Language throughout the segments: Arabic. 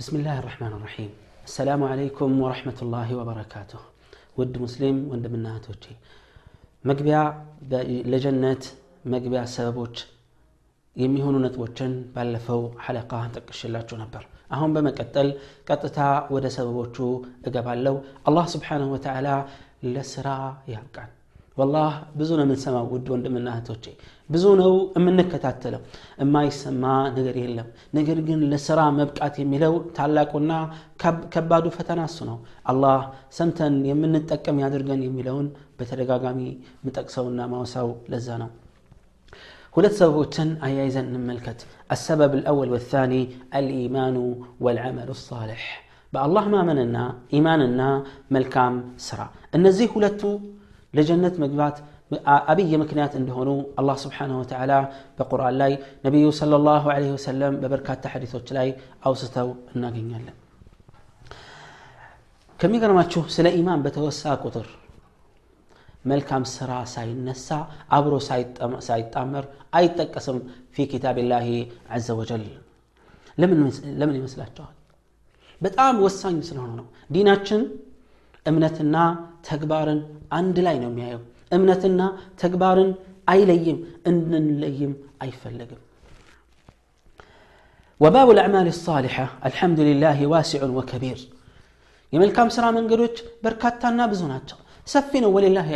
بسم الله الرحمن الرحيم السلام عليكم ورحمة الله وبركاته ود مسلم ወንድምና እህቶቼ መግቢያ ለጀነት መግቢያ ሰበቦች የሚሆኑ ነጥቦችን ባለፈው ሐለቃ ጠቅሽላችሁ ነበር አሁን በመቀጠል ቀጥታ ወደ ሰበቦቹ እገባለው አላህ ስብሓንሁ ወተዓላ ለስራ ያብቃን ወላህ ብዙ ነው የምንሰማው ውድ ወንድምና እህቶቼ ብዙ ነው የምንከታተለው የማይሰማ ነገር የለም ነገር ግን ለስራ መብቃት የሚለው ታላቁና ከባዱ ፈተና እሱ ነው አላህ ሰምተን የምንጠቀም ያድርገን የሚለውን በተደጋጋሚ ምጠቅሰውና ማውሳው ለዛ ነው ሁለት ሰበቦችን አያይዘን እንመልከት السبب الأول والثاني الإيمان والعمل الصالح በአላህ ማመንና ኢማንና መልካም ስራ እነዚህ ሁለቱ لجنة مقبات أبي مكنات عنده الله سبحانه وتعالى بقرآن لاي. نبي صلى الله عليه وسلم ببركات تحديثه وتلاي أو ستو الناقين يلم كم يقرأ ما تشوف سلا إيمان بتوسع كتر ملك سرا سينسى أبرو سيتأمر أي تقسم في كتاب الله عز وجل. لمن لمن يمسلات جهد بتقام وسعين سلا هنا ديناتشن እምነትና ተግባርን አንድ ላይ ነው የሚያየው እምነትና ተግባርን አይለይም እንድንለይም አይፈለግም وباب الأعمال الصالحة الحمد لله واسع وكبير የመልካም ስራ መንገዶች በርካታና ብዙ ናቸው ሰፊ ነው ወሊላህ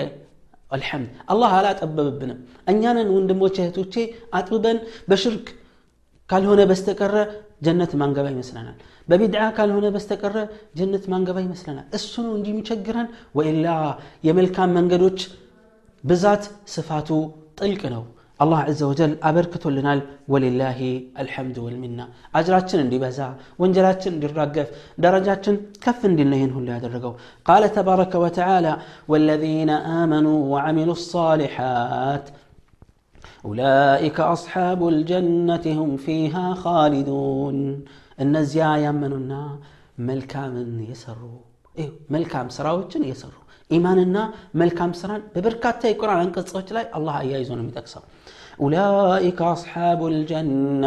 አልሐምድ አላህ አላጠበብብንም እኛንን ወንድሞች እህቶቼ አጥብበን በሽርክ ካልሆነ በስተቀረ ጀነት ማንገባ ይመስለናል። በቢድዓ ካልሆነ በስተቀረ ጀነት ማንገባ ይመስለናል። እሱ ነው እንዲህ وإلا يمل كان መንገዶች ብዛት بزات صفاته ነው። الله عز وجل أبركت لنا ولله الحمد والمنة أجراتنا اللي بزا وانجراتنا اللي رقف درجاتنا كف اللي هن اللي قال تبارك وتعالى والذين آمنوا وعملوا الصالحات أولئك أصحاب الجنة هم فيها خالدون እነዚያ ያመኑና መልካምን የሰሩ መልካም ስራዎችን የሰሩ ኢማንና መልካም ስራን በበርካታ የቁርአን አንቀጾች ላይ አላህ አያይዞ ነው የሚጠቅሰው ኡላኢከ አስሓቡ ልጀና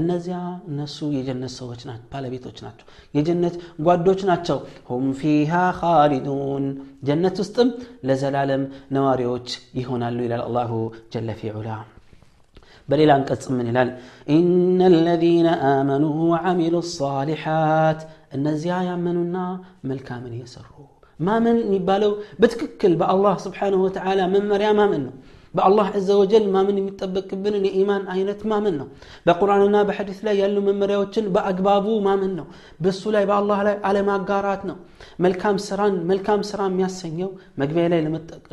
እነዚያ እነሱ የጀነት ሰዎች ባለቤቶች ናቸው የጀነት ጓዶች ናቸው ሁም ፊሃ ካሊዱን ጀነት ውስጥም ለዘላለም ነዋሪዎች ይሆናሉ ይላል አላሁ ጀለ ፊ ዑላ በሌላ አንቀጽ ምን ይላል ኢነ ለዚነ አመኑ ወዓሚሉ ሳሊሓት እነዚያ ያመኑና መልካምን የሰሩ ማመን የሚባለው በትክክል በአላህ ስብሓንሁ ወተዓላ መመሪያ ማመን ነው በአላህ ዘ ወጀል ማመን የሚጠበቅብንን የኢማን አይነት ማመን ነው በቁርአንና በሐዲስ ላይ ያሉ መመሪያዎችን በአግባቡ ማመን ነው በሱ ላይ በአላህ ላይ አለማጋራት ነው መልካም ስራን መልካም ስራ የሚያሰኘው መግቢያ ላይ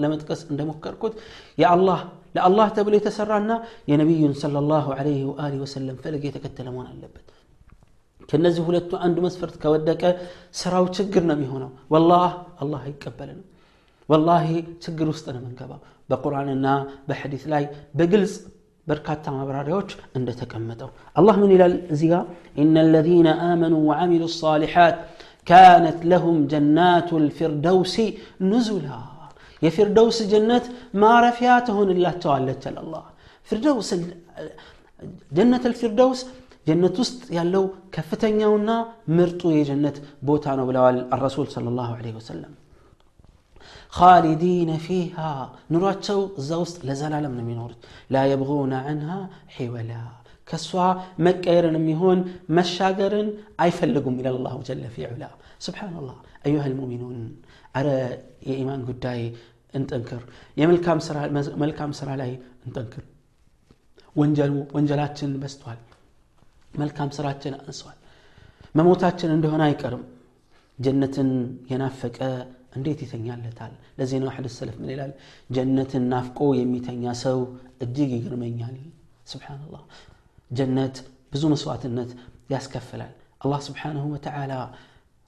ለመጥቀስ እንደሞከርኩት የአላህ ለአላህ ተብሎ የተሰራና የነቢዩን ሰለላሁ ዐለይሂ ወአሊሂ ወሰለም ፈለግ የተከተለ መሆን አለበት ከነዚህ ሁለቱ አንዱ መስፈርት ከወደቀ ስራው ችግር ነው የሚሆነው ወላህ አላህ አይቀበልንም والله تقر وسطنا من قبل بقرآن النا بحديث لاي بقلص بركات مبراريوش عند تكمتو الله من إلى الزيا إن الذين آمنوا وعملوا الصالحات كانت لهم جنات الفردوس نزلا يا فردوس جنة ما رفياتهن إلا توالت الله فردوس جنة الفردوس جنة وسط يالو كفتن يونا مرتو يا جنة بوتانا الرسول صلى الله عليه وسلم خالدين فيها. نراتو زوس لزلالة من منورت لا يبغون عنها حولا. كسوا مكير ميهون مشاقر أي فلقوا إلى الله جل في علا. سبحان الله. أيها المؤمنون أرى يا إيمان قداي أنت أنكر يا ملكام سرا ملكام سرا لاي أنت أنكر ونجلو ونجلاتشن بستوال. ملكام سراتشن أنسوال. مموتاتشن عندهن أي كرم جنة ينافق እንዴት ይተኛለታል ለዚህ ነው አሕድ ሰለፍ ምን ይላል ጀነትን ናፍቆ የሚተኛ ሰው እጅግ ይግርመኛል ስብሓንላህ ጀነት ብዙ መስዋዕትነት ያስከፍላል አላህ ስብሓንሁ ወተዓላ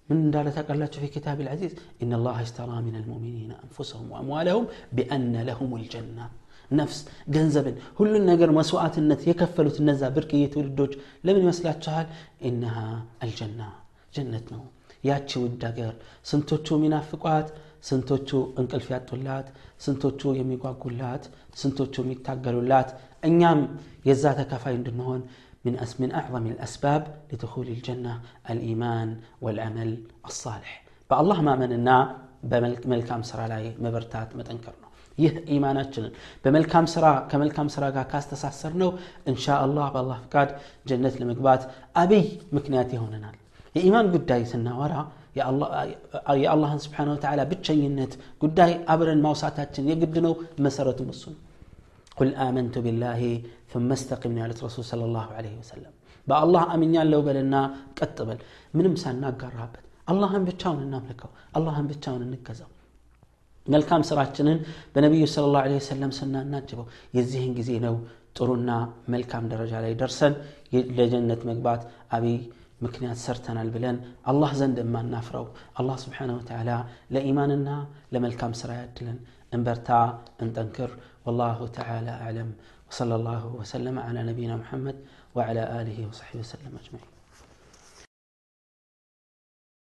من دار تقلت في كتاب العزيز إن الله اشترى من المؤمنين أنفسهم وأموالهم بأن لهم الجنة ነፍስ ገንዘብን ሁሉን ነገር መስዋዕትነት የከፈሉት እነዛ ብርቅዬ ትውልዶች ለምን ይመስላችኋል ኢነሃ አልጀና ጀነት ነው ያቺ ውድ ሀገር ስንቶቹ የሚናፍቋት ስንቶቹ እንቅልፍ ያጡላት ስንቶቹ የሚጓጉላት ስንቶቹ የሚታገሉላት እኛም የዛ ተካፋይ እንድንሆን من أس من أعظم الأسباب لدخول الجنة الإيمان والعمل الصالح بالله ما مننا በመልካም ስራ ላይ መበርታት መጠንከር ነው ይህ ኢማናችንን በመልካም ስራ ከመልካም ስራ ጋር ካስተሳሰር ነው እንሻ አላህ በአላህ ፍቃድ ጀነት ለመግባት አብይ ምክንያት ይሆነናል የኢማን ጉዳይ ስናወራ የአላህን ስብሓን ወተላ ብቸኝነት ጉዳይ አብረን ማውሳታችን የግድ ነው መሰረቱም እሱ ነው قل آمنت بالله ثم استقم ያሉት ረሱል صلى الله عليه وسلم በአላህ አምኛለሁ በልና ቀጥ በል ምንም ሳናጋራበት አላህን ብቻውን እናምልከው አላህን ብቻውን እንገዛው መልካም ስራችንን በነቢዩ ስለ ላሁ ወሰለም ስናናጅበው የዚህን ጊዜ ነው ጥሩና መልካም ደረጃ ላይ ደርሰን ለጀነት መግባት አብይ ምክንያት ሰርተናል ብለን አላህ ዘንድ የማናፍረው አላህ ስብሓን ወተላ ለኢማንና ለመልካም ስራ ያድለን እንበርታ እንጠንክር والله تعالى أعلم وصلى الله وسلم على نبينا محمد وعلى آله وصحبه وسلم أجمعين